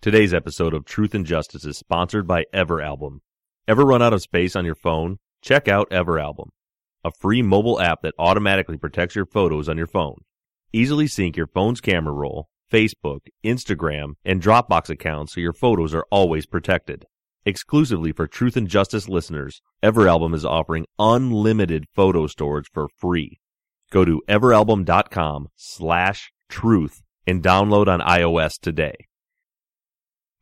Today's episode of Truth and Justice is sponsored by Everalbum. Ever run out of space on your phone? Check out Everalbum, a free mobile app that automatically protects your photos on your phone. Easily sync your phone's camera roll, Facebook, Instagram, and Dropbox accounts so your photos are always protected. Exclusively for Truth and Justice listeners, Everalbum is offering unlimited photo storage for free. Go to everalbum.com slash truth and download on iOS today.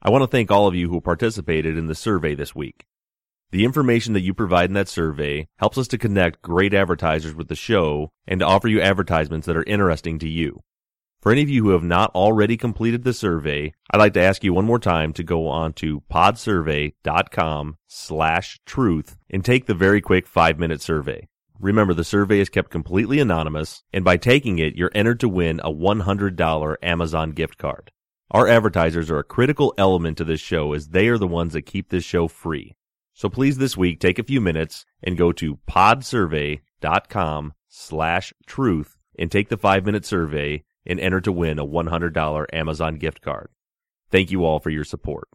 I want to thank all of you who participated in the survey this week. The information that you provide in that survey helps us to connect great advertisers with the show and to offer you advertisements that are interesting to you. For any of you who have not already completed the survey, I'd like to ask you one more time to go on to podsurvey.com slash truth and take the very quick five minute survey. Remember, the survey is kept completely anonymous, and by taking it, you're entered to win a $100 Amazon gift card. Our advertisers are a critical element to this show as they are the ones that keep this show free. So please this week take a few minutes and go to podsurvey.com slash truth and take the five minute survey and enter to win a $100 Amazon gift card. Thank you all for your support.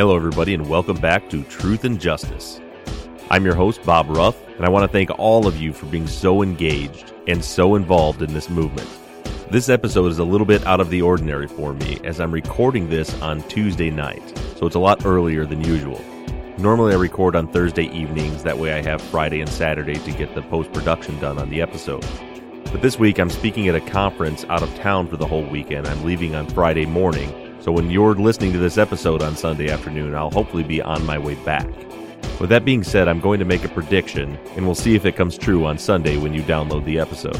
Hello, everybody, and welcome back to Truth and Justice. I'm your host, Bob Ruff, and I want to thank all of you for being so engaged and so involved in this movement. This episode is a little bit out of the ordinary for me as I'm recording this on Tuesday night, so it's a lot earlier than usual. Normally, I record on Thursday evenings, that way, I have Friday and Saturday to get the post production done on the episode. But this week, I'm speaking at a conference out of town for the whole weekend. I'm leaving on Friday morning, so when you're listening to this episode on Sunday afternoon, I'll hopefully be on my way back. With that being said, I'm going to make a prediction, and we'll see if it comes true on Sunday when you download the episode.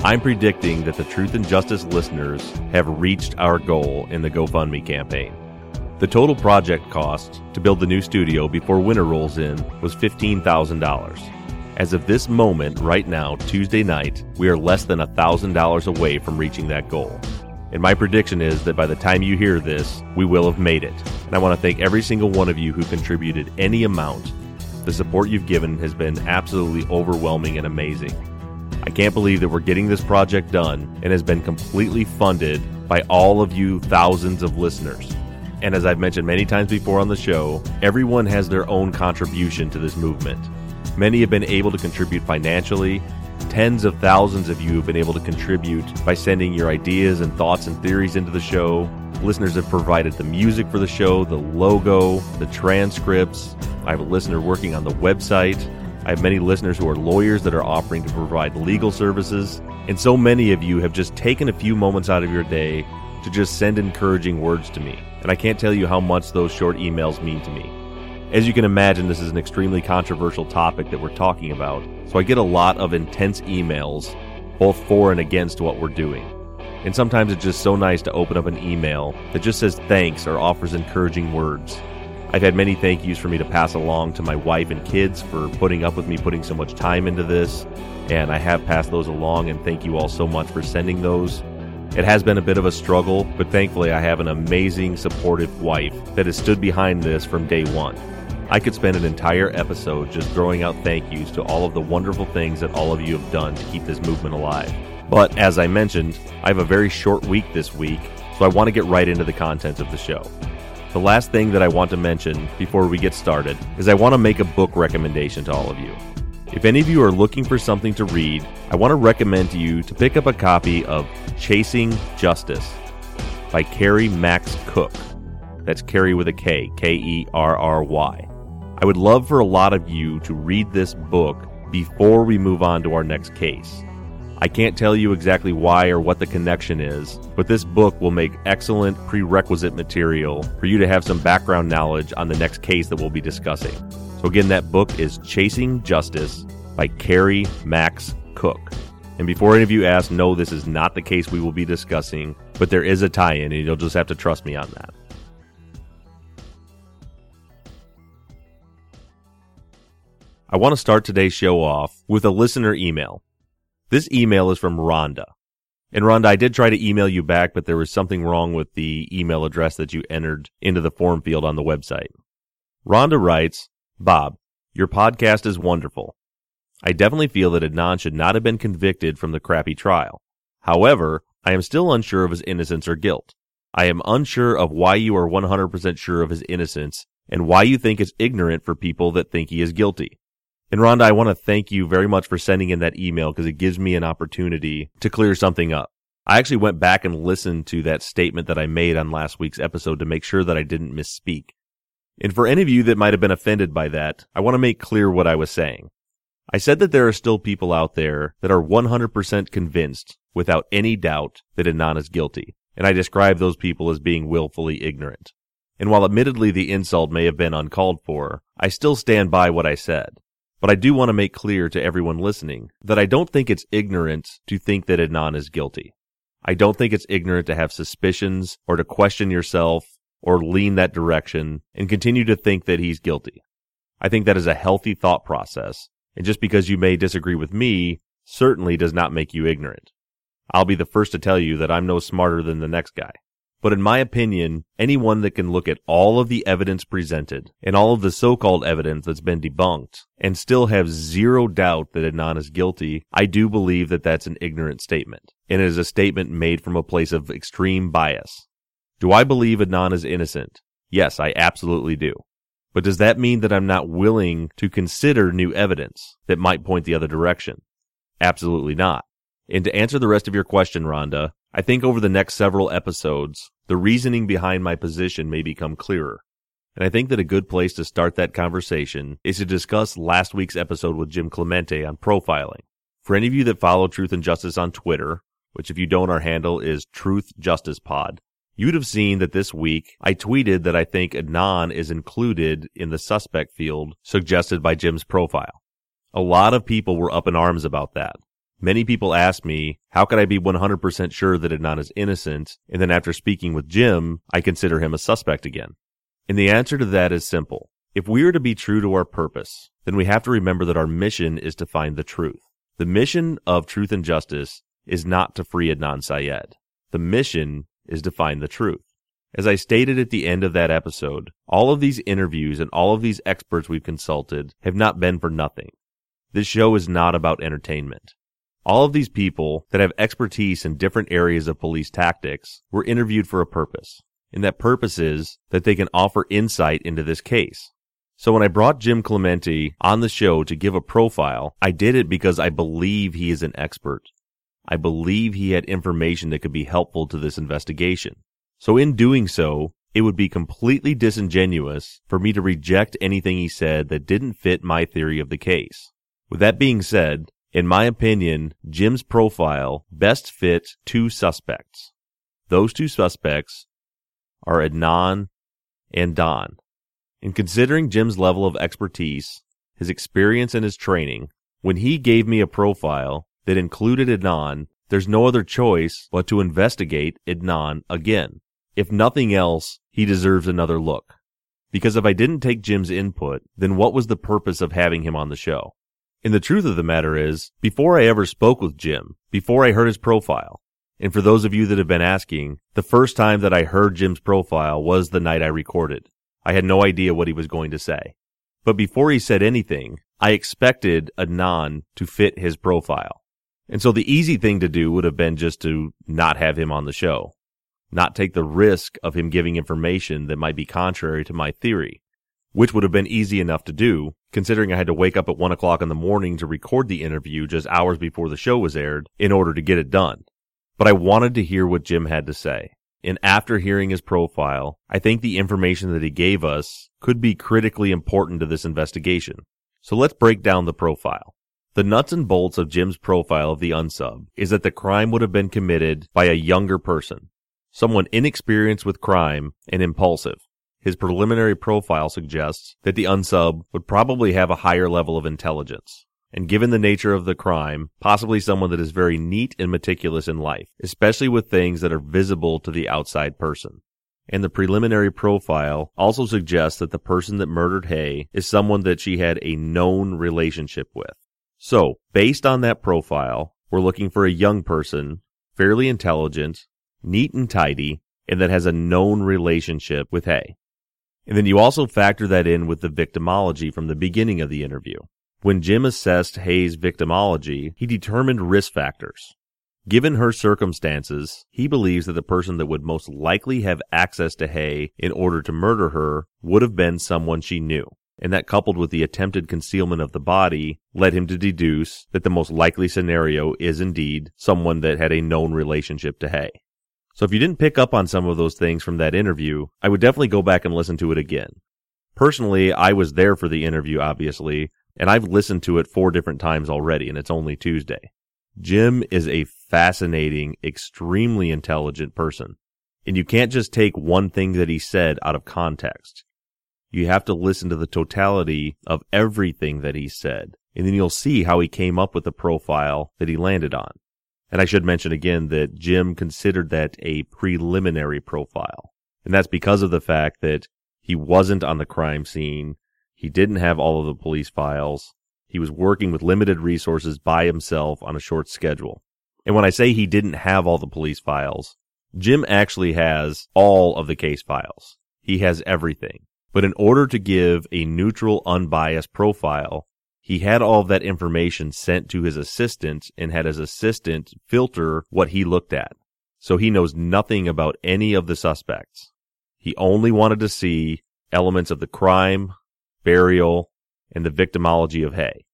I'm predicting that the Truth and Justice listeners have reached our goal in the GoFundMe campaign. The total project cost to build the new studio before winter rolls in was $15,000. As of this moment, right now, Tuesday night, we are less than $1,000 away from reaching that goal. And my prediction is that by the time you hear this, we will have made it. And I want to thank every single one of you who contributed any amount. The support you've given has been absolutely overwhelming and amazing. I can't believe that we're getting this project done and has been completely funded by all of you thousands of listeners. And as I've mentioned many times before on the show, everyone has their own contribution to this movement. Many have been able to contribute financially, Tens of thousands of you have been able to contribute by sending your ideas and thoughts and theories into the show. Listeners have provided the music for the show, the logo, the transcripts. I have a listener working on the website. I have many listeners who are lawyers that are offering to provide legal services. And so many of you have just taken a few moments out of your day to just send encouraging words to me. And I can't tell you how much those short emails mean to me. As you can imagine, this is an extremely controversial topic that we're talking about, so I get a lot of intense emails, both for and against what we're doing. And sometimes it's just so nice to open up an email that just says thanks or offers encouraging words. I've had many thank yous for me to pass along to my wife and kids for putting up with me putting so much time into this, and I have passed those along, and thank you all so much for sending those. It has been a bit of a struggle, but thankfully I have an amazing, supportive wife that has stood behind this from day one. I could spend an entire episode just throwing out thank yous to all of the wonderful things that all of you have done to keep this movement alive. But as I mentioned, I have a very short week this week, so I want to get right into the content of the show. The last thing that I want to mention before we get started is I want to make a book recommendation to all of you. If any of you are looking for something to read, I want to recommend to you to pick up a copy of Chasing Justice by Kerry Max Cook. That's Kerry with a K, K E R R Y. I would love for a lot of you to read this book before we move on to our next case. I can't tell you exactly why or what the connection is, but this book will make excellent prerequisite material for you to have some background knowledge on the next case that we'll be discussing. So, again, that book is Chasing Justice by Kerry Max Cook. And before any of you ask, no, this is not the case we will be discussing, but there is a tie in, and you'll just have to trust me on that. I want to start today's show off with a listener email. This email is from Rhonda. And Rhonda, I did try to email you back, but there was something wrong with the email address that you entered into the form field on the website. Rhonda writes, Bob, your podcast is wonderful. I definitely feel that Adnan should not have been convicted from the crappy trial. However, I am still unsure of his innocence or guilt. I am unsure of why you are 100% sure of his innocence and why you think it's ignorant for people that think he is guilty. And Rhonda, I want to thank you very much for sending in that email because it gives me an opportunity to clear something up. I actually went back and listened to that statement that I made on last week's episode to make sure that I didn't misspeak. And for any of you that might have been offended by that, I want to make clear what I was saying. I said that there are still people out there that are 100% convinced without any doubt that Adnan is guilty. And I describe those people as being willfully ignorant. And while admittedly the insult may have been uncalled for, I still stand by what I said. But I do want to make clear to everyone listening that I don't think it's ignorant to think that Adnan is guilty. I don't think it's ignorant to have suspicions or to question yourself or lean that direction and continue to think that he's guilty. I think that is a healthy thought process. And just because you may disagree with me certainly does not make you ignorant. I'll be the first to tell you that I'm no smarter than the next guy. But in my opinion, anyone that can look at all of the evidence presented and all of the so-called evidence that's been debunked and still have zero doubt that Adnan is guilty, I do believe that that's an ignorant statement. And it is a statement made from a place of extreme bias. Do I believe Adnan is innocent? Yes, I absolutely do. But does that mean that I'm not willing to consider new evidence that might point the other direction? Absolutely not. And to answer the rest of your question, Rhonda, I think over the next several episodes, the reasoning behind my position may become clearer. And I think that a good place to start that conversation is to discuss last week's episode with Jim Clemente on profiling. For any of you that follow Truth and Justice on Twitter, which if you don't, our handle is Truth Justice Pod, you'd have seen that this week I tweeted that I think Adnan is included in the suspect field suggested by Jim's profile. A lot of people were up in arms about that. Many people ask me, how can I be 100% sure that Adnan is innocent? And then after speaking with Jim, I consider him a suspect again. And the answer to that is simple. If we are to be true to our purpose, then we have to remember that our mission is to find the truth. The mission of truth and justice is not to free Adnan Syed. The mission is to find the truth. As I stated at the end of that episode, all of these interviews and all of these experts we've consulted have not been for nothing. This show is not about entertainment. All of these people that have expertise in different areas of police tactics were interviewed for a purpose. And that purpose is that they can offer insight into this case. So when I brought Jim Clemente on the show to give a profile, I did it because I believe he is an expert. I believe he had information that could be helpful to this investigation. So in doing so, it would be completely disingenuous for me to reject anything he said that didn't fit my theory of the case. With that being said, in my opinion, Jim's profile best fits two suspects. Those two suspects are Adnan and Don. In considering Jim's level of expertise, his experience and his training, when he gave me a profile that included Adnan, there's no other choice but to investigate Adnan again. If nothing else, he deserves another look. Because if I didn't take Jim's input, then what was the purpose of having him on the show? And the truth of the matter is, before I ever spoke with Jim, before I heard his profile, and for those of you that have been asking, the first time that I heard Jim's profile was the night I recorded. I had no idea what he was going to say. But before he said anything, I expected Adnan to fit his profile. And so the easy thing to do would have been just to not have him on the show, not take the risk of him giving information that might be contrary to my theory which would have been easy enough to do, considering I had to wake up at one o'clock in the morning to record the interview just hours before the show was aired in order to get it done. But I wanted to hear what Jim had to say. And after hearing his profile, I think the information that he gave us could be critically important to this investigation. So let's break down the profile. The nuts and bolts of Jim's profile of the unsub is that the crime would have been committed by a younger person, someone inexperienced with crime and impulsive. His preliminary profile suggests that the unsub would probably have a higher level of intelligence. And given the nature of the crime, possibly someone that is very neat and meticulous in life, especially with things that are visible to the outside person. And the preliminary profile also suggests that the person that murdered Hae is someone that she had a known relationship with. So, based on that profile, we're looking for a young person, fairly intelligent, neat and tidy, and that has a known relationship with Hae. And then you also factor that in with the victimology from the beginning of the interview. When Jim assessed Hae's victimology, he determined risk factors. Given her circumstances, he believes that the person that would most likely have access to Hae in order to murder her would have been someone she knew and that coupled with the attempted concealment of the body led him to deduce that the most likely scenario is indeed someone that had a known relationship to Hae. So if you didn't pick up on some of those things from that interview, I would definitely go back and listen to it again. Personally, I was there for the interview, obviously, and I've listened to it four different times already, and it's only Tuesday. Jim is a fascinating, extremely intelligent person. And you can't just take one thing that he said out of context. You have to listen to the totality of everything that he said, and then you'll see how he came up with the profile that he landed on. And I should mention again that Jim considered that a preliminary profile. And that's because of the fact that he wasn't on the crime scene. He didn't have all of the police files. He was working with limited resources by himself on a short schedule. And when I say he didn't have all the police files, Jim actually has all of the case files. He has everything. But in order to give a neutral, unbiased profile, he had all that information sent to his assistant and had his assistant filter what he looked at. So he knows nothing about any of the suspects. He only wanted to see elements of the crime, burial, and the victimology of Hae.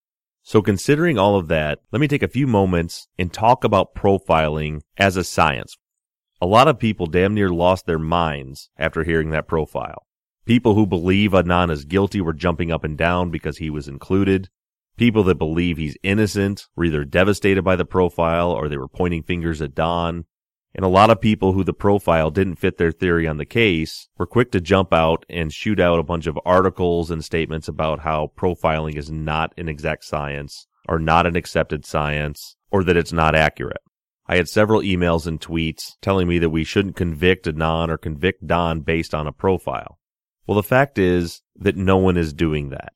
So considering all of that, let me take a few moments and talk about profiling as a science. A lot of people damn near lost their minds after hearing that profile. People who believe Adnan is guilty were jumping up and down because he was included. People that believe he's innocent were either devastated by the profile or they were pointing fingers at Don. And a lot of people who the profile didn't fit their theory on the case were quick to jump out and shoot out a bunch of articles and statements about how profiling is not an exact science or not an accepted science or that it's not accurate. I had several emails and tweets telling me that we shouldn't convict Adnan or convict Don based on a profile. Well, the fact is that no one is doing that.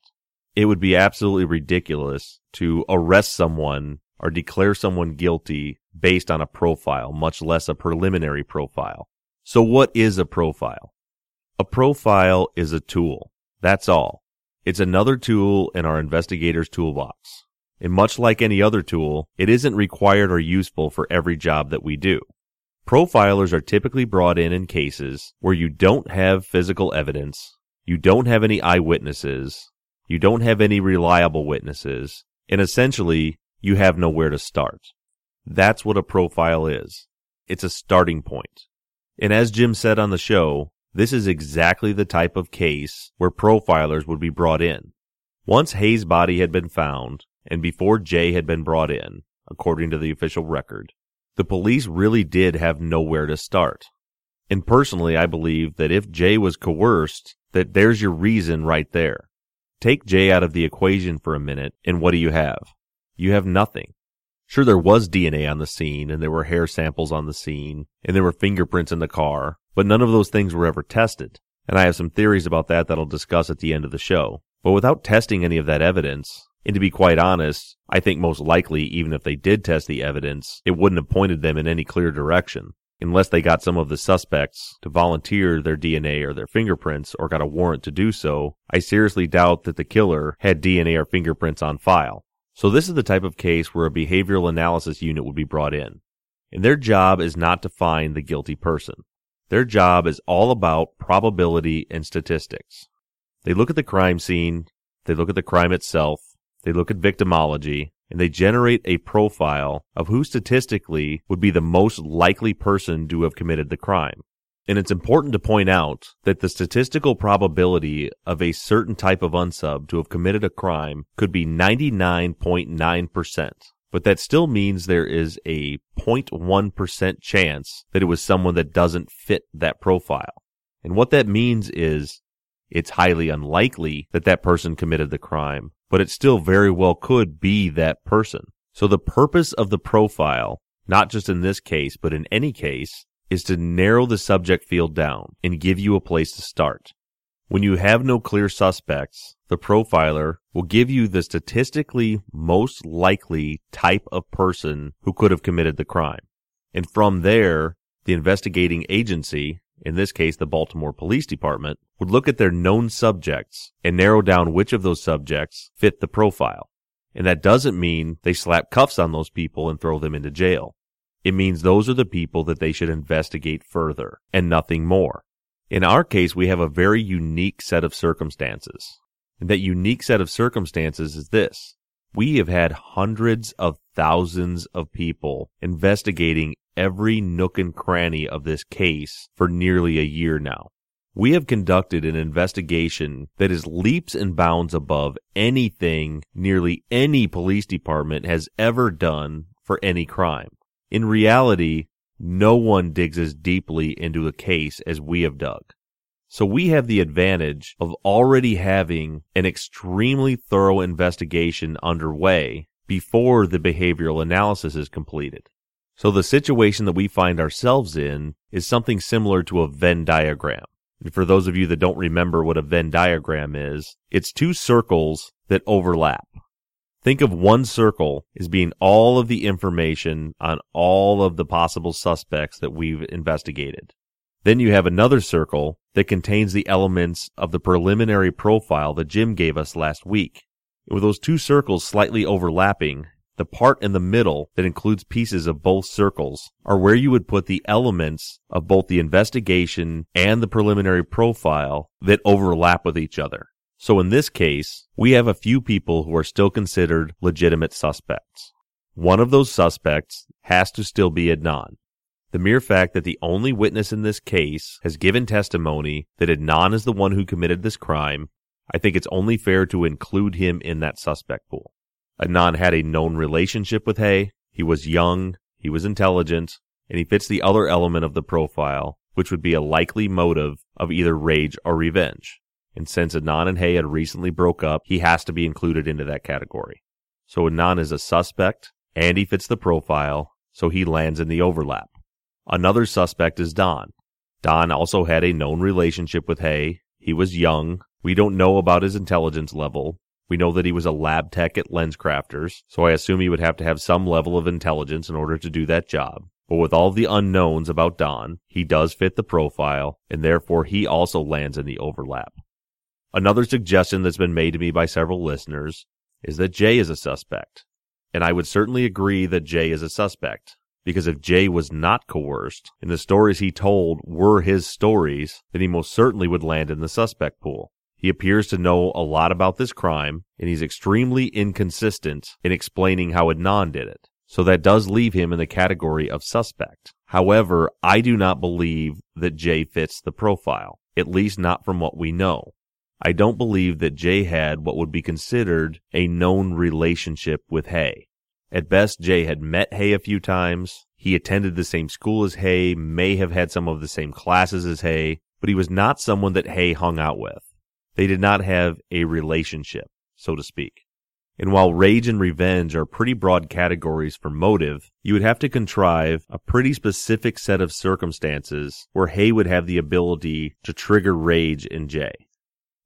It would be absolutely ridiculous to arrest someone or declare someone guilty based on a profile, much less a preliminary profile. So what is a profile? A profile is a tool. That's all. It's another tool in our investigator's toolbox. And much like any other tool, it isn't required or useful for every job that we do. Profilers are typically brought in in cases where you don't have physical evidence, you don't have any eyewitnesses, you don't have any reliable witnesses, and essentially you have nowhere to start. That's what a profile is. It's a starting point. And as Jim said on the show, this is exactly the type of case where profilers would be brought in. Once Hae's body had been found, and before Jay had been brought in, according to the official record, the police really did have nowhere to start. And personally, I believe that if Jay was coerced, that there's your reason right there. Take Jay out of the equation for a minute, and what do you have? You have nothing. Sure, there was DNA on the scene, and there were hair samples on the scene, and there were fingerprints in the car, but none of those things were ever tested. And I have some theories about that that I'll discuss at the end of the show. But without testing any of that evidence, and to be quite honest, I think most likely, even if they did test the evidence, it wouldn't have pointed them in any clear direction. Unless they got some of the suspects to volunteer their DNA or their fingerprints or got a warrant to do so, I seriously doubt that the killer had DNA or fingerprints on file. So this is the type of case where a behavioral analysis unit would be brought in. And their job is not to find the guilty person. Their job is all about probability and statistics. They look at the crime scene, they look at the crime itself, they look at victimology, and they generate a profile of who statistically would be the most likely person to have committed the crime. And it's important to point out that the statistical probability of a certain type of unsub to have committed a crime could be 99.9%. But that still means there is a 0.1% chance that it was someone that doesn't fit that profile. And what that means is it's highly unlikely that that person committed the crime, but it still very well could be that person. So the purpose of the profile, not just in this case, but in any case, is to narrow the subject field down and give you a place to start. When you have no clear suspects, the profiler will give you the statistically most likely type of person who could have committed the crime. And from there, the investigating agency, in this case the Baltimore Police Department, would look at their known subjects and narrow down which of those subjects fit the profile. And that doesn't mean they slap cuffs on those people and throw them into jail. It means those are the people that they should investigate further and nothing more. In our case, we have a very unique set of circumstances. And that unique set of circumstances is this. We have had hundreds of thousands of people investigating every nook and cranny of this case for nearly a year now. We have conducted an investigation that is leaps and bounds above anything nearly any police department has ever done for any crime. In reality, no one digs as deeply into a case as we have dug. So we have the advantage of already having an extremely thorough investigation underway before the behavioral analysis is completed. So the situation that we find ourselves in is something similar to a Venn diagram. And for those of you that don't remember what a Venn diagram is, it's two circles that overlap. Think of one circle as being all of the information on all of the possible suspects that we've investigated. Then you have another circle that contains the elements of the preliminary profile that Jim gave us last week. With those two circles slightly overlapping, the part in the middle that includes pieces of both circles are where you would put the elements of both the investigation and the preliminary profile that overlap with each other. So in this case, we have a few people who are still considered legitimate suspects. One of those suspects has to still be Adnan. The mere fact that the only witness in this case has given testimony that Adnan is the one who committed this crime, I think it's only fair to include him in that suspect pool. Adnan had a known relationship with Hae. he was young, he was intelligent, and he fits the other element of the profile, which would be a likely motive of either rage or revenge. And since Adnan and Hae had recently broke up, he has to be included into that category. So Adnan is a suspect, and he fits the profile, so he lands in the overlap. Another suspect is Don. Don also had a known relationship with Hae. He was young. We don't know about his intelligence level. We know that he was a lab tech at LensCrafters, so I assume he would have to have some level of intelligence in order to do that job. But with all the unknowns about Don, he does fit the profile, and therefore he also lands in the overlap. Another suggestion that's been made to me by several listeners is that Jay is a suspect. And I would certainly agree that Jay is a suspect. Because if Jay was not coerced and the stories he told were his stories, then he most certainly would land in the suspect pool. He appears to know a lot about this crime, and he's extremely inconsistent in explaining how Adnan did it. So that does leave him in the category of suspect. However, I do not believe that Jay fits the profile, at least not from what we know. I don't believe that Jay had what would be considered a known relationship with Hae. At best, Jay had met Hae a few times. He attended the same school as Hae, may have had some of the same classes as Hae, but he was not someone that Hae hung out with. They did not have a relationship, so to speak. And while rage and revenge are pretty broad categories for motive, you would have to contrive a pretty specific set of circumstances where Hae would have the ability to trigger rage in Jay.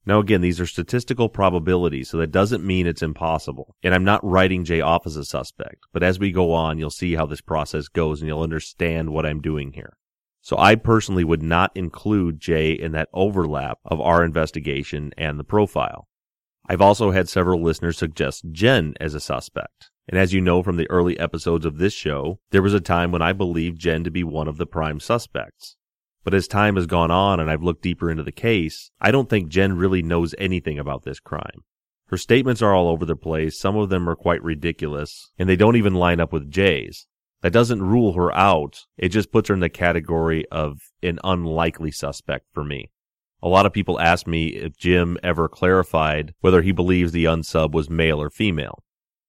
Now again, these are statistical probabilities, so that doesn't mean it's impossible. And I'm not writing Jay off as a suspect, but as we go on, you'll see how this process goes and you'll understand what I'm doing here. So I personally would not include Jay in that overlap of our investigation and the profile. I've also had several listeners suggest Jen as a suspect. And as you know from the early episodes of this show, there was a time when I believed Jen to be one of the prime suspects. But as time has gone on and I've looked deeper into the case, I don't think Jen really knows anything about this crime. Her statements are all over the place, some of them are quite ridiculous, and they don't even line up with Jay's. That doesn't rule her out. It just puts her in the category of an unlikely suspect for me. A lot of people ask me if Jim ever clarified whether he believes the unsub was male or female.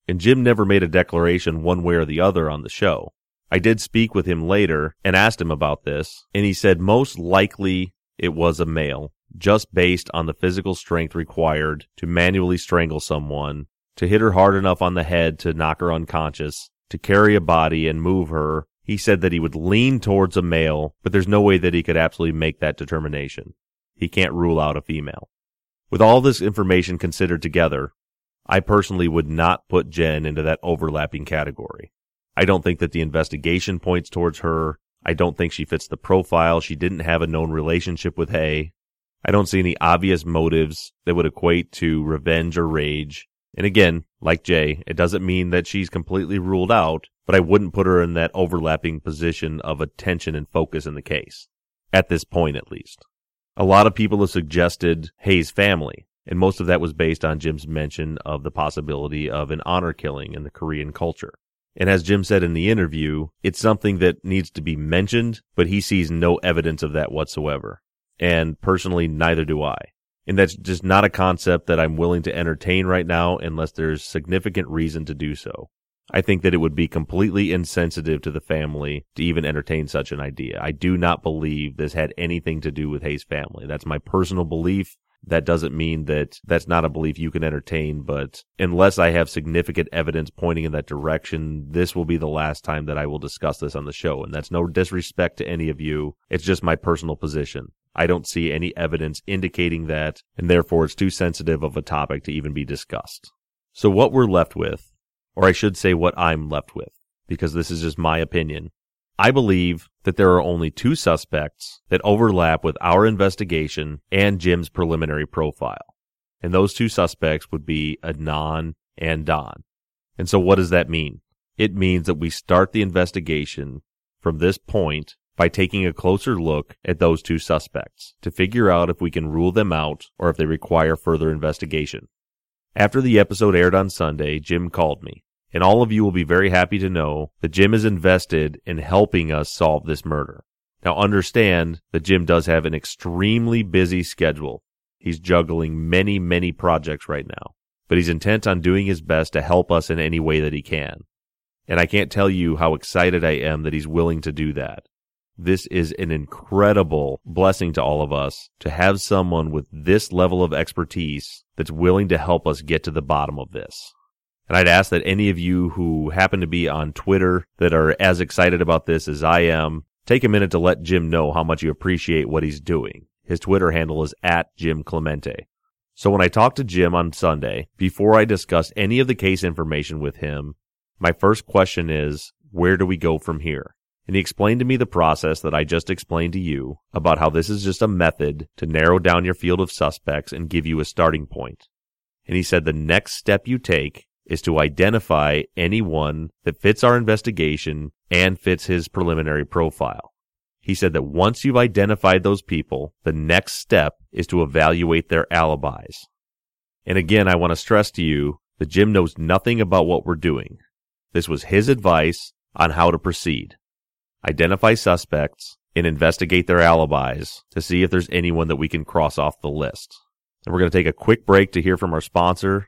And Jim never made a declaration one way or the other on the show. I did speak with him later and asked him about this, and he said most likely it was a male, just based on the physical strength required to manually strangle someone, to hit her hard enough on the head to knock her unconscious, to carry a body and move her. He said that he would lean towards a male, but there's no way that he could absolutely make that determination. He can't rule out a female. With all this information considered together, I personally would not put Jen into that overlapping category. I don't think that the investigation points towards her. I don't think she fits the profile. She didn't have a known relationship with Hae. I don't see any obvious motives that would equate to revenge or rage. And again, like Jay, it doesn't mean that she's completely ruled out, but I wouldn't put her in that overlapping position of attention and focus in the case. At this point, at least. A lot of people have suggested Hae's family, and most of that was based on Jim's mention of the possibility of an honor killing in the Korean culture. And as Jim said in the interview, it's something that needs to be mentioned, but he sees no evidence of that whatsoever. And personally, neither do I. And that's just not a concept that I'm willing to entertain right now unless there's significant reason to do so. I think that it would be completely insensitive to the family to even entertain such an idea. I do not believe this had anything to do with Hae's family. That's my personal belief. That doesn't mean that that's not a belief you can entertain, but unless I have significant evidence pointing in that direction, this will be the last time that I will discuss this on the show. And that's no disrespect to any of you. It's just my personal position. I don't see any evidence indicating that, and therefore it's too sensitive of a topic to even be discussed. So what we're left with, or I should say what I'm left with, because this is just my opinion, I believe that there are only two suspects that overlap with our investigation and Jim's preliminary profile. And those two suspects would be Adnan and Don. And so what does that mean? It means that we start the investigation from this point by taking a closer look at those two suspects to figure out if we can rule them out or if they require further investigation. After the episode aired on Sunday, Jim called me and all of you will be very happy to know that Jim is invested in helping us solve this murder. Now understand that Jim does have an extremely busy schedule. He's juggling many, many projects right now, but he's intent on doing his best to help us in any way that he can. And I can't tell you how excited I am that he's willing to do that. This is an incredible blessing to all of us to have someone with this level of expertise that's willing to help us get to the bottom of this. And I'd ask that any of you who happen to be on Twitter that are as excited about this as I am, take a minute to let Jim know how much you appreciate what he's doing. His Twitter handle is at Jim Clemente. So when I talked to Jim on Sunday, before I discussed any of the case information with him, my first question is, where do we go from here? And he explained to me the process that I just explained to you about how this is just a method to narrow down your field of suspects and give you a starting point. And he said the next step you take is to identify anyone that fits our investigation and fits his preliminary profile. He said that once you've identified those people, the next step is to evaluate their alibis. And again, I want to stress to you that Jim knows nothing about what we're doing. This was his advice on how to proceed. Identify suspects and investigate their alibis to see if there's anyone that we can cross off the list. And we're going to take a quick break to hear from our sponsor,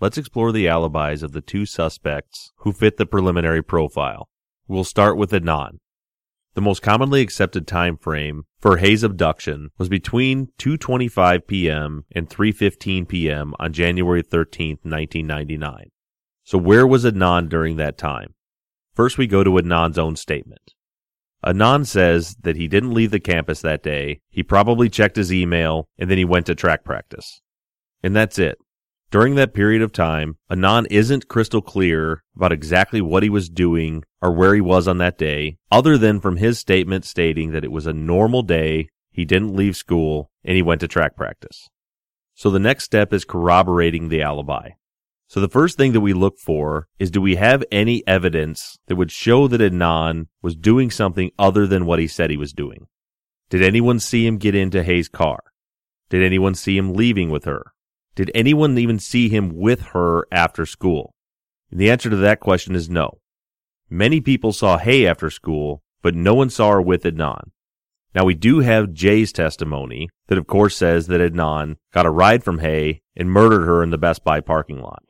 let's explore the alibis of the two suspects who fit the preliminary profile. We'll start with Adnan. The most commonly accepted time frame for Hae's abduction was between 2:25 p.m. and 3:15 p.m. on January 13, 1999. So where was Adnan during that time? First we go to Adnan's own statement. Adnan says that he didn't leave the campus that day, he probably checked his email, and then he went to track practice. And that's it. During that period of time, Adnan isn't crystal clear about exactly what he was doing or where he was on that day, other than from his statement stating that it was a normal day, he didn't leave school, and he went to track practice. So the next step is corroborating the alibi. So the first thing that we look for is do we have any evidence that would show that Adnan was doing something other than what he said he was doing? Did anyone see him get into Hae's car? Did anyone see him leaving with her? Did anyone even see him with her after school? And the answer to that question is no. Many people saw Hae after school, but no one saw her with Adnan. Now we do have Jay's testimony that of course says that Adnan got a ride from Hae and murdered her in the Best Buy parking lot.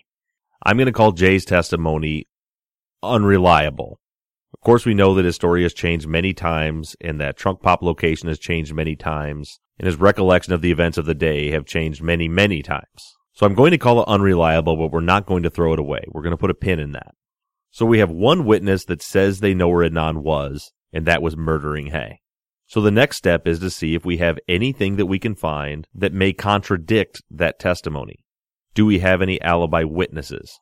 I'm going to call Jay's testimony unreliable. Of course, we know that his story has changed many times and that Trunk Pop location has changed many times and his recollection of the events of the day have changed many, many times. So I'm going to call it unreliable, but we're not going to throw it away. We're going to put a pin in that. So we have one witness that says they know where Adnan was, and that was murdering Hae. So the next step is to see if we have anything that we can find that may contradict that testimony. Do we have any alibi witnesses?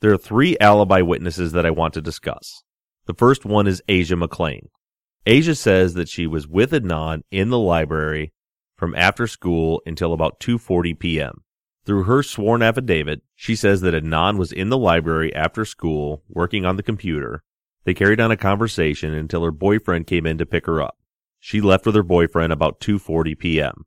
There are three alibi witnesses that I want to discuss. The first one is Asia McClain. Asia says that she was with Adnan in the library from after school until about 2:40 p.m. Through her sworn affidavit, she says that Adnan was in the library after school working on the computer. They carried on a conversation until her boyfriend came in to pick her up. She left with her boyfriend about 2:40 p.m.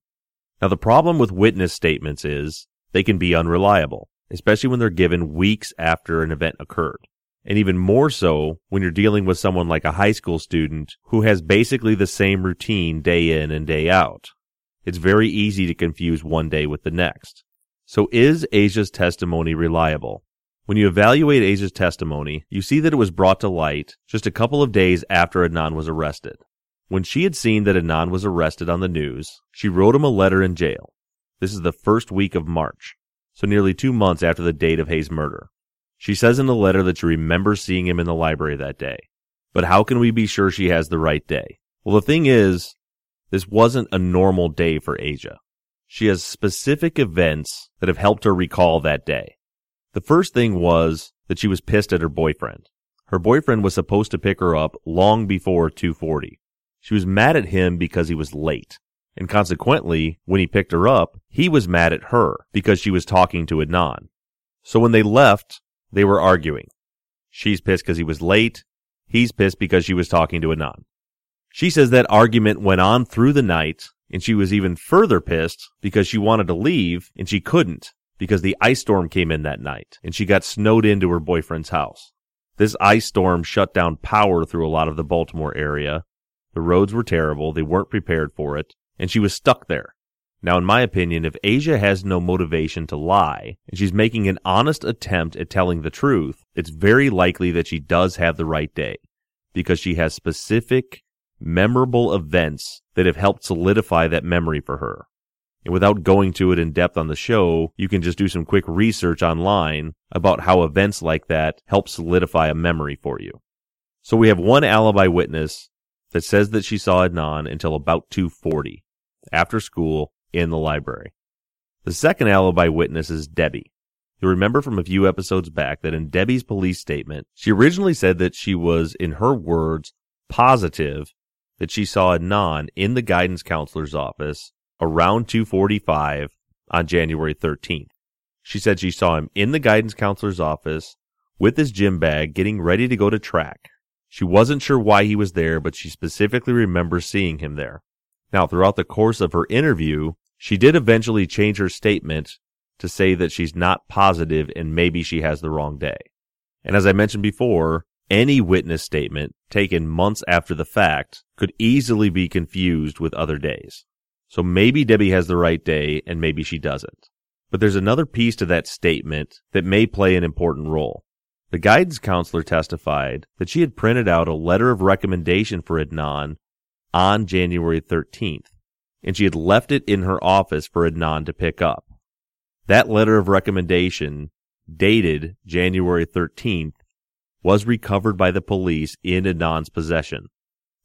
Now the problem with witness statements is they can be unreliable, especially when they're given weeks after an event occurred. And even more so when you're dealing with someone like a high school student who has basically the same routine day in and day out. It's very easy to confuse one day with the next. So is Asia's testimony reliable? When you evaluate Asia's testimony, you see that it was brought to light just a couple of days after Adnan was arrested. When she had seen that Adnan was arrested on the news, she wrote him a letter in jail. This is the first week of March, so nearly two months after the date of Hae's murder. She says in the letter that she remembers seeing him in the library that day. But how can we be sure she has the right day? Well, the thing is, this wasn't a normal day for Asia. She has specific events that have helped her recall that day. The first thing was that she was pissed at her boyfriend. Her boyfriend was supposed to pick her up long before 240. She was mad at him because he was late. And consequently, when he picked her up, he was mad at her because she was talking to Adnan. So when they left, they were arguing. She's pissed because he was late. He's pissed because she was talking to Adnan. She says that argument went on through the night and she was even further pissed because she wanted to leave and she couldn't because the ice storm came in that night and she got snowed into her boyfriend's house. This ice storm shut down power through a lot of the Baltimore area. The roads were terrible. They weren't prepared for it and she was stuck there. Now, in my opinion, if Asia has no motivation to lie and she's making an honest attempt at telling the truth, it's very likely that she does have the right day because she has specific memorable events that have helped solidify that memory for her. And without going to it in depth on the show, you can just do some quick research online about how events like that help solidify a memory for you. So we have one alibi witness that says that she saw Adnan until about 240 after school in the library. The second alibi witness is Debbie. You'll remember from a few episodes back that in Debbie's police statement, she originally said that she was, in her words, positive that she saw Adnan in the guidance counselor's office around 245 on January 13th. She said she saw him in the guidance counselor's office with his gym bag getting ready to go to track. She wasn't sure why he was there, but she specifically remembers seeing him there. Now, throughout the course of her interview, she did eventually change her statement to say that she's not positive and maybe she has the wrong day. And as I mentioned before, any witness statement taken months after the fact could easily be confused with other days. So maybe Debbie has the right day and maybe she doesn't. But there's another piece to that statement that may play an important role. The guidance counselor testified that she had printed out a letter of recommendation for Adnan on January 13th, and she had left it in her office for Adnan to pick up. That letter of recommendation, dated January 13th, was recovered by the police in Adnan's possession.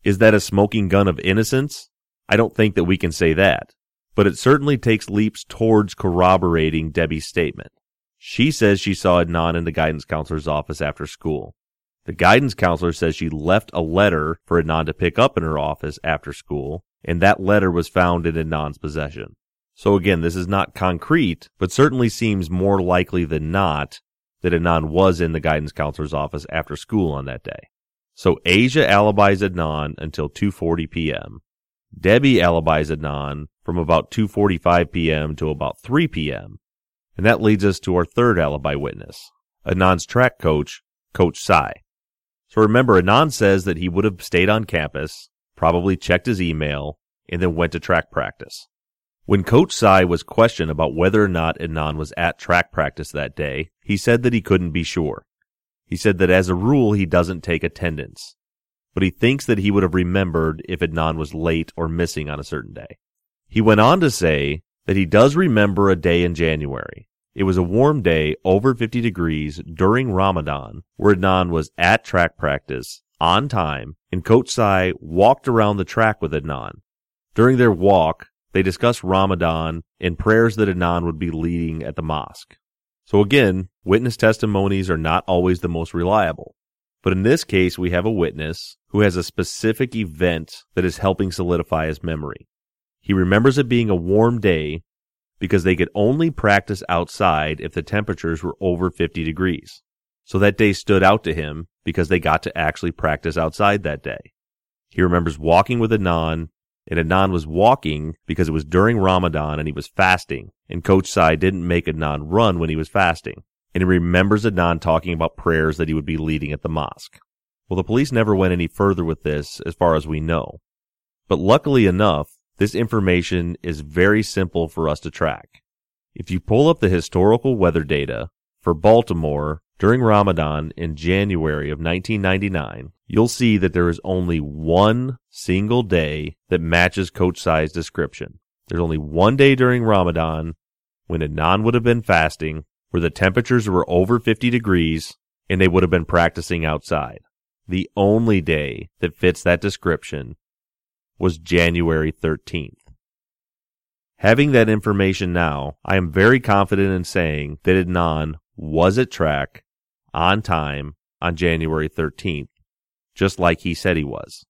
Is that a smoking gun of innocence? I don't think that we can say that, but it certainly takes leaps towards corroborating Debbie's statement. She says she saw Adnan in the guidance counselor's office after school. The guidance counselor says she left a letter for Adnan to pick up in her office after school, and that letter was found in Adnan's possession. So again, this is not concrete, but certainly seems more likely than not that Adnan was in the guidance counselor's office after school on that day. So Asia alibis Adnan until 2:40 p.m. Debbie alibis Adnan from about 2:45 p.m. to about 3 p.m. And that leads us to our third alibi witness, Adnan's track coach, Coach Sye. So remember, Adnan says that he would have stayed on campus, probably checked his email, and then went to track practice. When Coach Sye was questioned about whether or not Adnan was at track practice that day, he said that he couldn't be sure. He said that as a rule, he doesn't take attendance, but he thinks that he would have remembered if Adnan was late or missing on a certain day. He went on to say that he does remember a day in January. It was a warm day, over 50 degrees, during Ramadan, where Adnan was at track practice, on time, and Coach Sye walked around the track with Adnan. During their walk, they discussed Ramadan and prayers that Adnan would be leading at the mosque. So again, witness testimonies are not always the most reliable. But in this case, we have a witness who has a specific event that is helping solidify his memory. He remembers it being a warm day because they could only practice outside if the temperatures were over 50 degrees. So that day stood out to him because they got to actually practice outside that day. He remembers walking with Adnan and Adnan was walking because it was during Ramadan and he was fasting, and Coach Sye didn't make Adnan run when he was fasting. And he remembers Adnan talking about prayers that he would be leading at the mosque. Well, the police never went any further with this as far as we know. But luckily enough, this information is very simple for us to track. If you pull up the historical weather data for Baltimore during Ramadan in January of 1999, you'll see that there is only one single day that matches Coach Sye's description. There's only one day during Ramadan when Adnan would have been fasting, where the temperatures were over 50 degrees, and they would have been practicing outside. The only day that fits that description was January 13th. Having that information now, I am very confident in saying that Adnan was at track on time on January 13th, just like he said he was.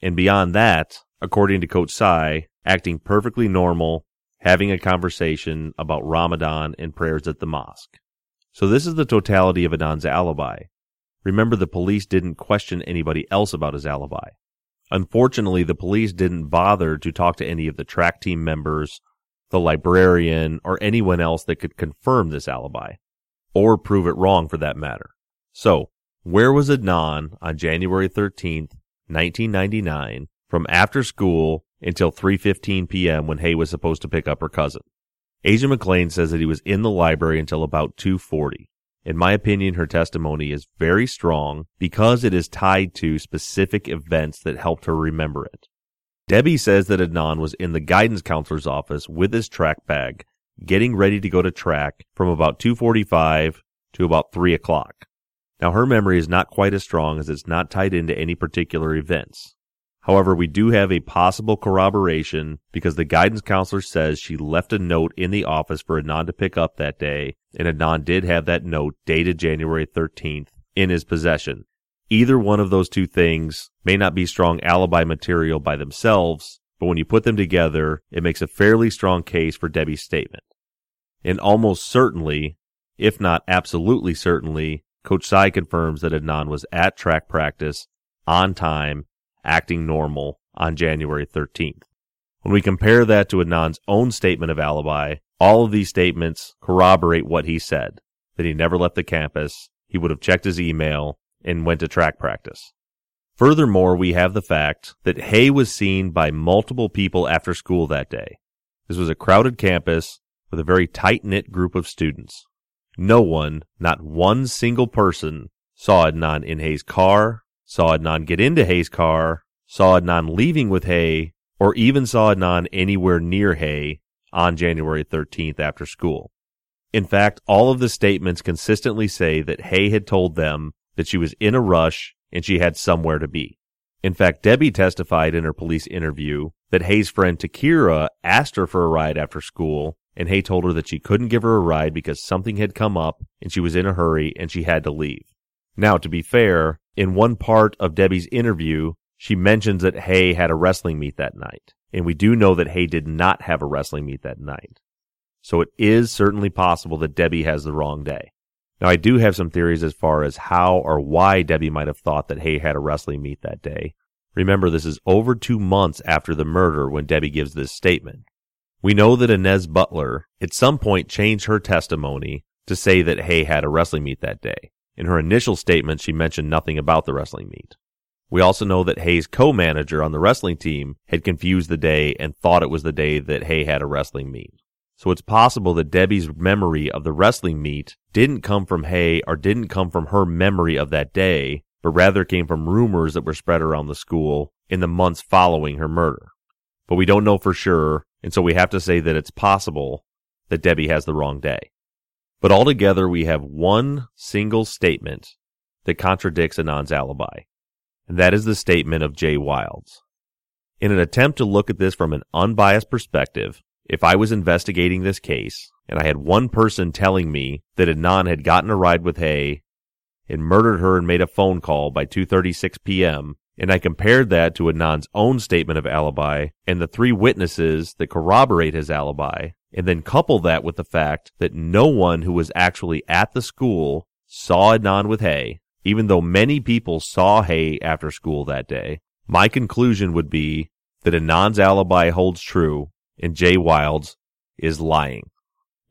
And beyond that, according to Coach Sye, acting perfectly normal, having a conversation about Ramadan and prayers at the mosque. So this is the totality of Adnan's alibi. Remember, the police didn't question anybody else about his alibi. Unfortunately, the police didn't bother to talk to any of the track team members, the librarian, or anyone else that could confirm this alibi or prove it wrong for that matter. So, where was Adnan on January 13th, 1999 from after school until 3:15 p.m. when Hae was supposed to pick up her cousin? Asia McClain says that he was in the library until about 2:40. In my opinion, her testimony is very strong because it is tied to specific events that helped her remember it. Debbie says that Adnan was in the guidance counselor's office with his track bag getting ready to go to track from about 2.45 to about 3 o'clock. Now her memory is not quite as strong as it's not tied into any particular events. However, we do have a possible corroboration because the guidance counselor says she left a note in the office for Adnan to pick up that day, and Adnan did have that note dated January 13th in his possession. Either one of those two things may not be strong alibi material by themselves, but when you put them together, it makes a fairly strong case for Debbie's statement. And almost certainly, if not absolutely certainly, Coach Sye confirms that Adnan was at track practice on time, acting normal on January 13th. When we compare that to Adnan's own statement of alibi, all of these statements corroborate what he said that he never left the campus, he would have checked his email, and went to track practice. Furthermore, we have the fact that Hae was seen by multiple people after school that day. This was a crowded campus with a very tight knit group of students. No one, not one single person, saw Adnan in Hae's car, saw Adnan get into Hae's car, saw Adnan leaving with Hae, or even saw Adnan anywhere near Hae on January 13th after school. In fact, all of the statements consistently say that Hae had told them that she was in a rush and she had somewhere to be. In fact, Debbie testified in her police interview that Hae's friend Takira asked her for a ride after school, and Hae told her that she couldn't give her a ride because something had come up and she was in a hurry and she had to leave. Now, to be fair, in one part of Debbie's interview, she mentions that Hae had a wrestling meet that night, and we do know that Hae did not have a wrestling meet that night. So it is certainly possible that Debbie has the wrong day. Now, I do have some theories as far as how or why Debbie might have thought that Hae had a wrestling meet that day. Remember, this is over two months after the murder when Debbie gives this statement. We know that Inez Butler at some point changed her testimony to say that Hae had a wrestling meet that day. In her initial statement, she mentioned nothing about the wrestling meet. We also know that Hae's co-manager on the wrestling team had confused the day and thought it was the day that Hae had a wrestling meet. So it's possible that Debbie's memory of the wrestling meet didn't come from Hae or didn't come from her memory of that day, but rather came from rumors that were spread around the school in the months following her murder. But we don't know for sure, and so we have to say that it's possible that Debbie has the wrong day. But altogether, we have one single statement that contradicts Adnan's alibi, and that is the statement of Jay Wilds. In an attempt to look at this from an unbiased perspective, if I was investigating this case and I had one person telling me that Adnan had gotten a ride with Hae and murdered her and made a phone call by 2:36 p.m. and I compared that to Adnan's own statement of alibi and the three witnesses that corroborate his alibi and then couple that with the fact that no one who was actually at the school saw Adnan with Hae even though many people saw Hae after school that day my conclusion would be that Adnan's alibi holds true and Jay Wilds is lying.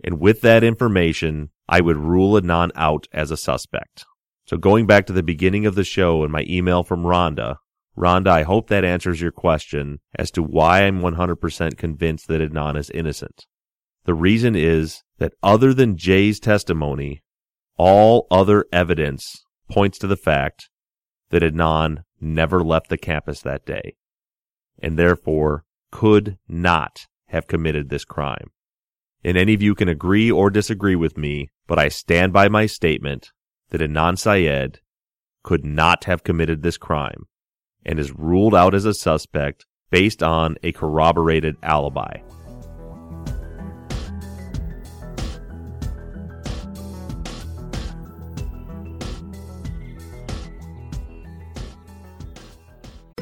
And with that information, I would rule Adnan out as a suspect. So going back to the beginning of the show and my email from Rhonda, Rhonda, I hope that answers your question as to why I'm 100% convinced that Adnan is innocent. The reason is that other than Jay's testimony, all other evidence points to the fact that Adnan never left the campus that day and therefore could not have committed this crime. And any of you can agree or disagree with me, but I stand by my statement that Adnan Syed could not have committed this crime and is ruled out as a suspect based on a corroborated alibi.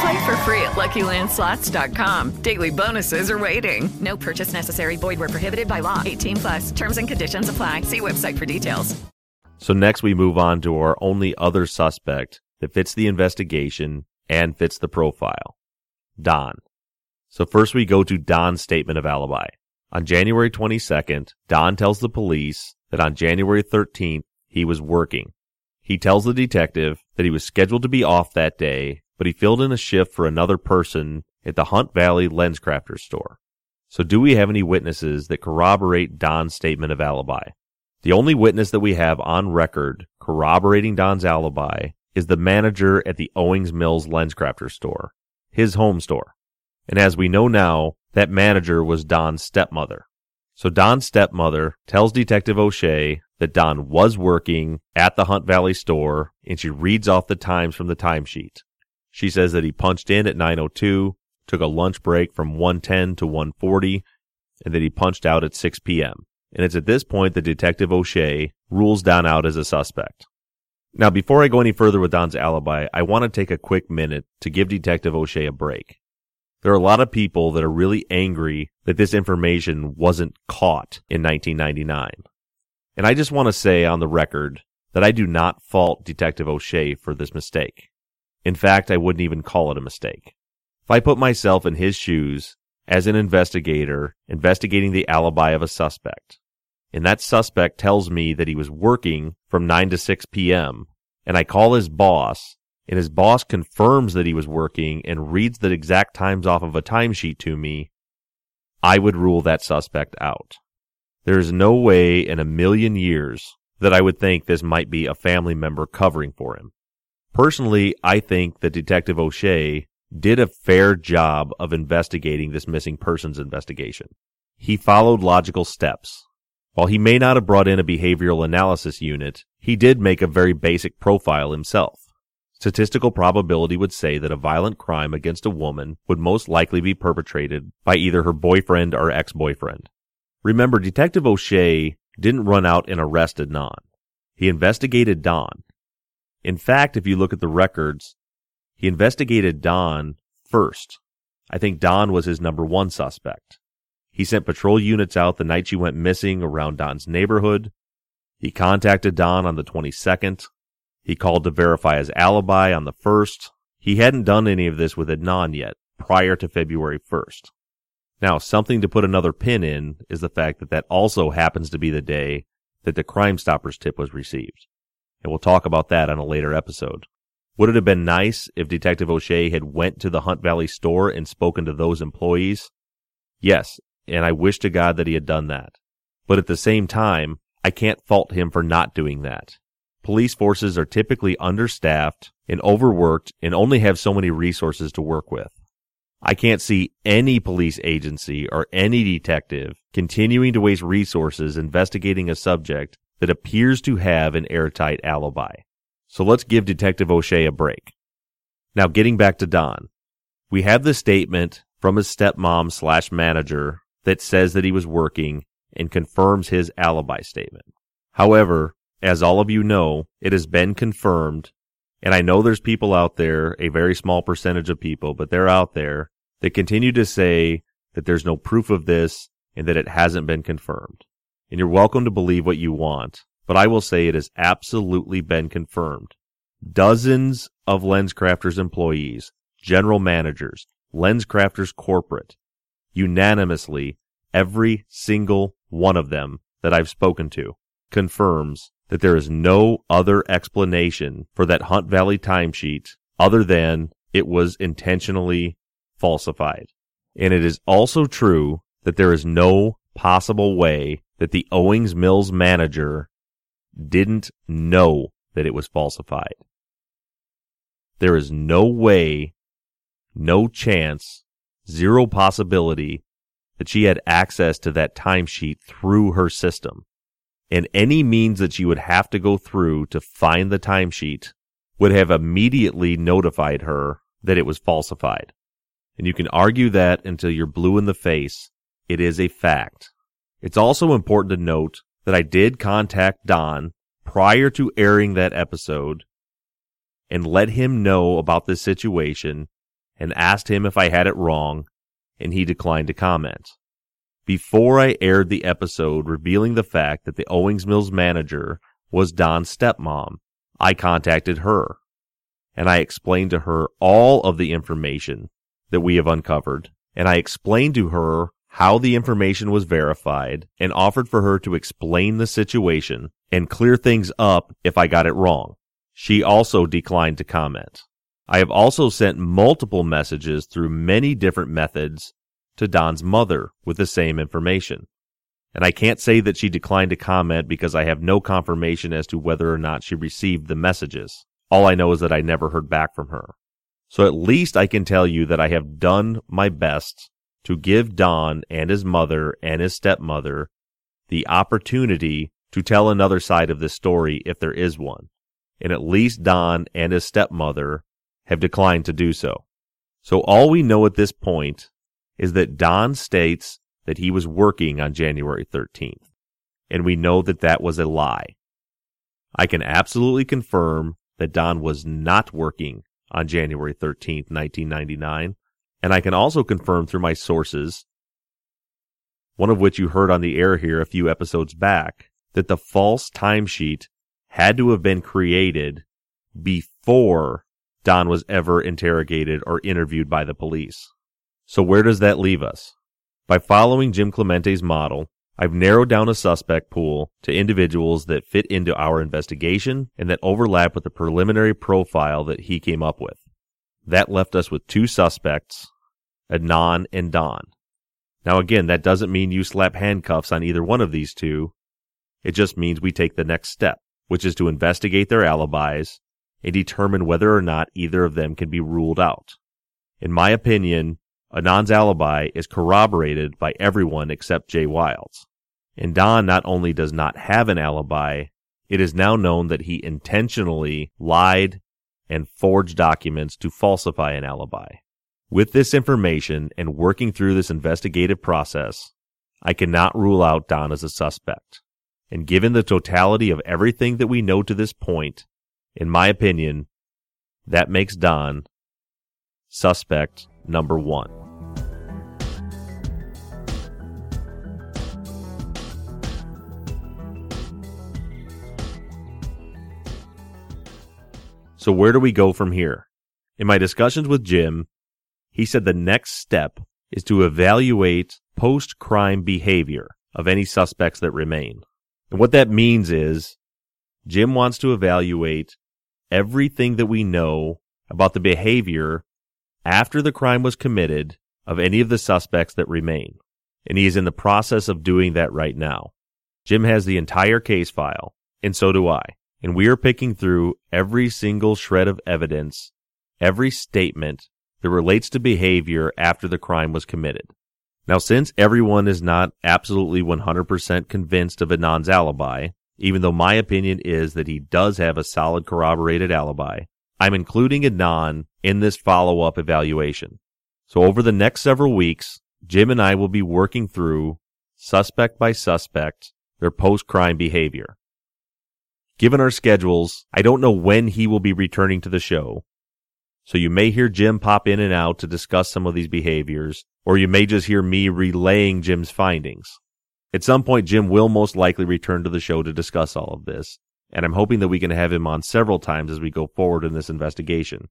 Play for free at LuckyLandSlots.com. Daily bonuses are waiting. No purchase necessary. Void where prohibited by law. 18 plus. Terms and conditions apply. See website for details. So next we move on to our only other suspect that fits the investigation and fits the profile. Don. So first we go to Don's statement of alibi. On January 22nd, Don tells the police that on January 13th, he was working. He tells the detective that he was scheduled to be off that day, but he filled in a shift for another person at the Hunt Valley Lenscrafters store. So do we have any witnesses that corroborate Don's statement of alibi? The only witness that we have on record corroborating Don's alibi is the manager at the Owings Mills Lenscrafters store, his home store. And as we know now, that manager was Don's stepmother. So Don's stepmother tells Detective O'Shea that Don was working at the Hunt Valley store and she reads off the times from the timesheet. She says that he punched in at 9:02, took a lunch break from 1:10 to 1:40, and that he punched out at 6 p.m. And it's at this point that Detective O'Shea rules Don out as a suspect. Now, before I go any further with Don's alibi, I want to take a quick minute to give Detective O'Shea a break. There are a lot of people that are really angry that this information wasn't caught in 1999. And I just want to say on the record that I do not fault Detective O'Shea for this mistake. In fact, I wouldn't even call it a mistake. If I put myself in his shoes as an investigator investigating the alibi of a suspect, and that suspect tells me that he was working from 9 to 6 p.m., and I call his boss, and his boss confirms that he was working and reads the exact times off of a timesheet to me, I would rule that suspect out. There is no way in a million years that I would think this might be a family member covering for him. Personally, I think that Detective O'Shea did a fair job of investigating this missing persons investigation. He followed logical steps. While he may not have brought in a behavioral analysis unit, he did make a very basic profile himself. Statistical probability would say that a violent crime against a woman would most likely be perpetrated by either her boyfriend or ex-boyfriend. Remember, Detective O'Shea didn't run out and arrested Don. He investigated Don. In fact, if you look at the records, he investigated Don first. I think Don was his number one suspect. He sent patrol units out the night she went missing around Don's neighborhood. He contacted Don on the 22nd. He called to verify his alibi on the 1st. He hadn't done any of this with Adnan yet, prior to February 1st. Now, something to put another pin in is the fact that that also happens to be the day that the Crime Stoppers tip was received. And we'll talk about that on a later episode. Would it have been nice if Detective O'Shea had went to the Hunt Valley store and spoken to those employees? Yes, and I wish to God that he had done that. But at the same time, I can't fault him for not doing that. Police forces are typically understaffed and overworked and only have so many resources to work with. I can't see any police agency or any detective continuing to waste resources investigating a subject that appears to have an airtight alibi. So let's give Detective O'Shea a break. Now, getting back to Don, we have the statement from his stepmom slash manager that says that he was working and confirms his alibi statement. However, as all of you know, it has been confirmed, and I know there's people out there, a very small percentage of people, but they're out there that continue to say that there's no proof of this and that it hasn't been confirmed. And you're welcome to believe what you want, but I will say it has absolutely been confirmed. Dozens of LensCrafters employees, general managers, LensCrafters corporate, unanimously, every single one of them that I've spoken to confirms that there is no other explanation for that Hunt Valley timesheet other than it was intentionally falsified. And it is also true that there is no possible way that the Owings Mills manager didn't know that it was falsified. There is no way, no chance, zero possibility that she had access to that timesheet through her system. And any means that she would have to go through to find the timesheet would have immediately notified her that it was falsified. And you can argue that until you're blue in the face. It is a fact. It's also important to note that I did contact Don prior to airing that episode and let him know about this situation and asked him if I had it wrong, and he declined to comment. Before I aired the episode revealing the fact that the Owings Mills manager was Don's stepmom, I contacted her and I explained to her all of the information that we have uncovered and I explained to her how the information was verified and offered for her to explain the situation and clear things up if I got it wrong. She also declined to comment. I have also sent multiple messages through many different methods to Don's mother with the same information. And I can't say that she declined to comment because I have no confirmation as to whether or not she received the messages. All I know is that I never heard back from her. So at least I can tell you that I have done my best to give Don and his mother and his stepmother the opportunity to tell another side of this story if there is one. And at least Don and his stepmother have declined to do so. So all we know at this point is that Don states that he was working on January 13th. And we know that that was a lie. I can absolutely confirm that Don was not working on January 13th, 1999. And I can also confirm through my sources, one of which you heard on the air here a few episodes back, that the false timesheet had to have been created before Don was ever interrogated or interviewed by the police. So where does that leave us? By following Jim Clemente's model, I've narrowed down a suspect pool to individuals that fit into our investigation and that overlap with the preliminary profile that he came up with. That left us with two suspects, Adnan and Don. Now again, that doesn't mean you slap handcuffs on either one of these two. It just means we take the next step, which is to investigate their alibis and determine whether or not either of them can be ruled out. In my opinion, Adnan's alibi is corroborated by everyone except Jay Wilds. And Don not only does not have an alibi, it is now known that he intentionally lied and forged documents to falsify an alibi. With this information and working through this investigative process, I cannot rule out Don as a suspect. And given the totality of everything that we know to this point, in my opinion, that makes Don suspect number one. So where do we go from here? In my discussions with Jim, he said the next step is to evaluate post-crime behavior of any suspects that remain. And what that means is Jim wants to evaluate everything that we know about the behavior after the crime was committed of any of the suspects that remain. And he is in the process of doing that right now. Jim has the entire case file, and so do I. And we are picking through every single shred of evidence, every statement that relates to behavior after the crime was committed. Now, since everyone is not absolutely 100% convinced of Adnan's alibi, even though my opinion is that he does have a solid corroborated alibi, I'm including Adnan in this follow-up evaluation. So over the next several weeks, Jim and I will be working through suspect by suspect their post-crime behavior. Given our schedules, I don't know when he will be returning to the show. So you may hear Jim pop in and out to discuss some of these behaviors, or you may just hear me relaying Jim's findings. At some point, Jim will most likely return to the show to discuss all of this, and I'm hoping that we can have him on several times as we go forward in this investigation.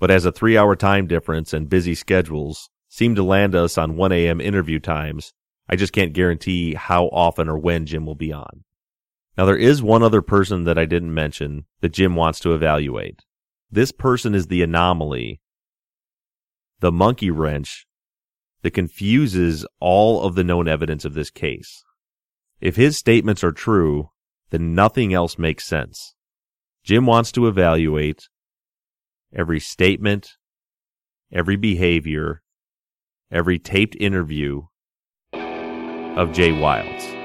But as a three hour time difference and busy schedules seem to land us on 1 a.m. interview times, I just can't guarantee how often or when Jim will be on. Now, there is one other person that I didn't mention that Jim wants to evaluate. This person is the anomaly, the monkey wrench that confuses all of the known evidence of this case. If his statements are true, then nothing else makes sense. Jim wants to evaluate every statement, every behavior, every taped interview of Jay Wilds.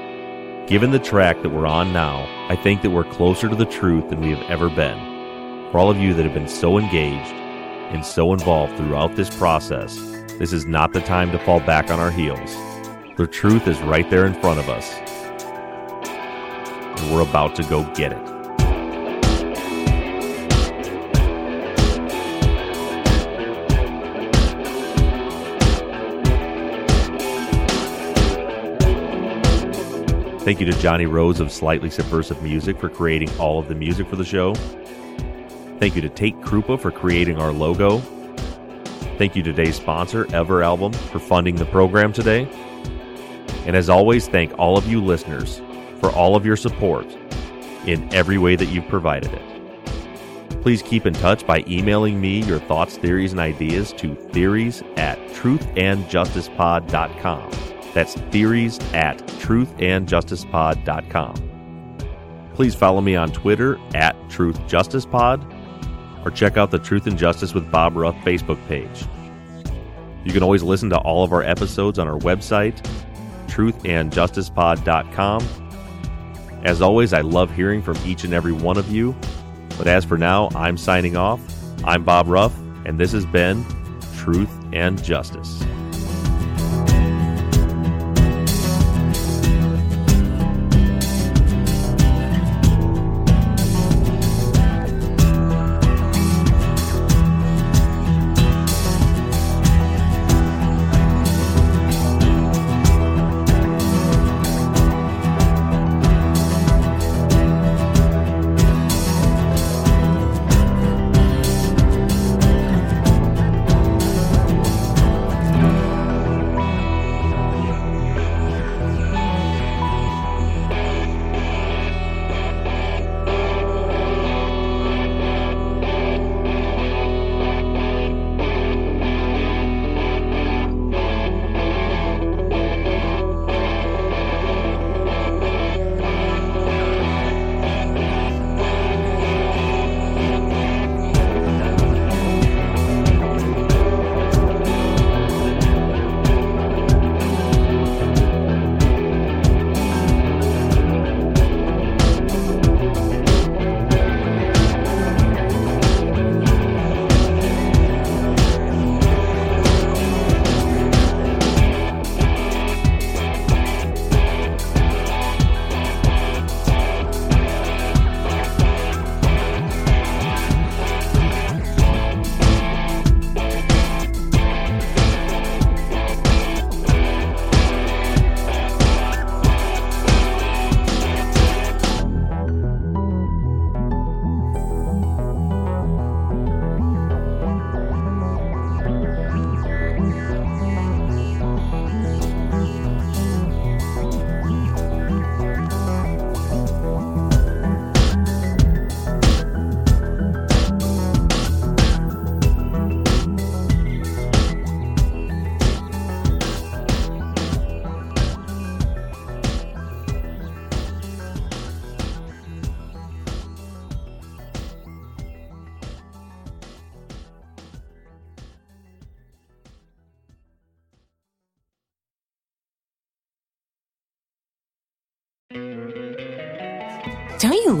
Given the track that we're on now, I think that we're closer to the truth than we have ever been. For all of you that have been so engaged and so involved throughout this process, this is not the time to fall back on our heels. The truth is right there in front of us. And we're about to go get it. Thank you to Johnny Rose of Slightly Subversive Music for creating all of the music for the show. Thank you to Tate Krupa for creating our logo. Thank you to today's sponsor, Ever Album, for funding the program today. And as always, thank all of you listeners for all of your support in every way that you've provided it. Please keep in touch by emailing me your thoughts, theories, and ideas to theories at truthandjusticepod.com. That's theories at truthandjusticepod.com. Please follow me on Twitter at truthjusticepod or check out the Truth and Justice with Bob Ruff Facebook page. You can always listen to all of our episodes on our website, truthandjusticepod.com. As always, I love hearing from each and every one of you. But as for now, I'm signing off. I'm Bob Ruff, and this has been Truth and Justice.